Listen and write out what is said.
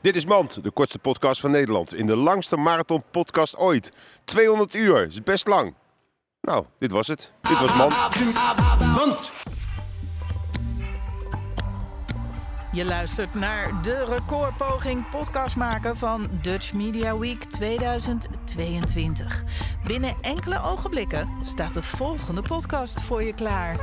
Dit is Mand, de kortste podcast van Nederland. In de langste marathon podcast ooit. 200 uur, is best lang. Nou, dit was het. Dit was Mand. Mand! Je luistert naar de recordpoging podcast maken van Dutch Media Week 2022. Binnen enkele ogenblikken staat de volgende podcast voor je klaar.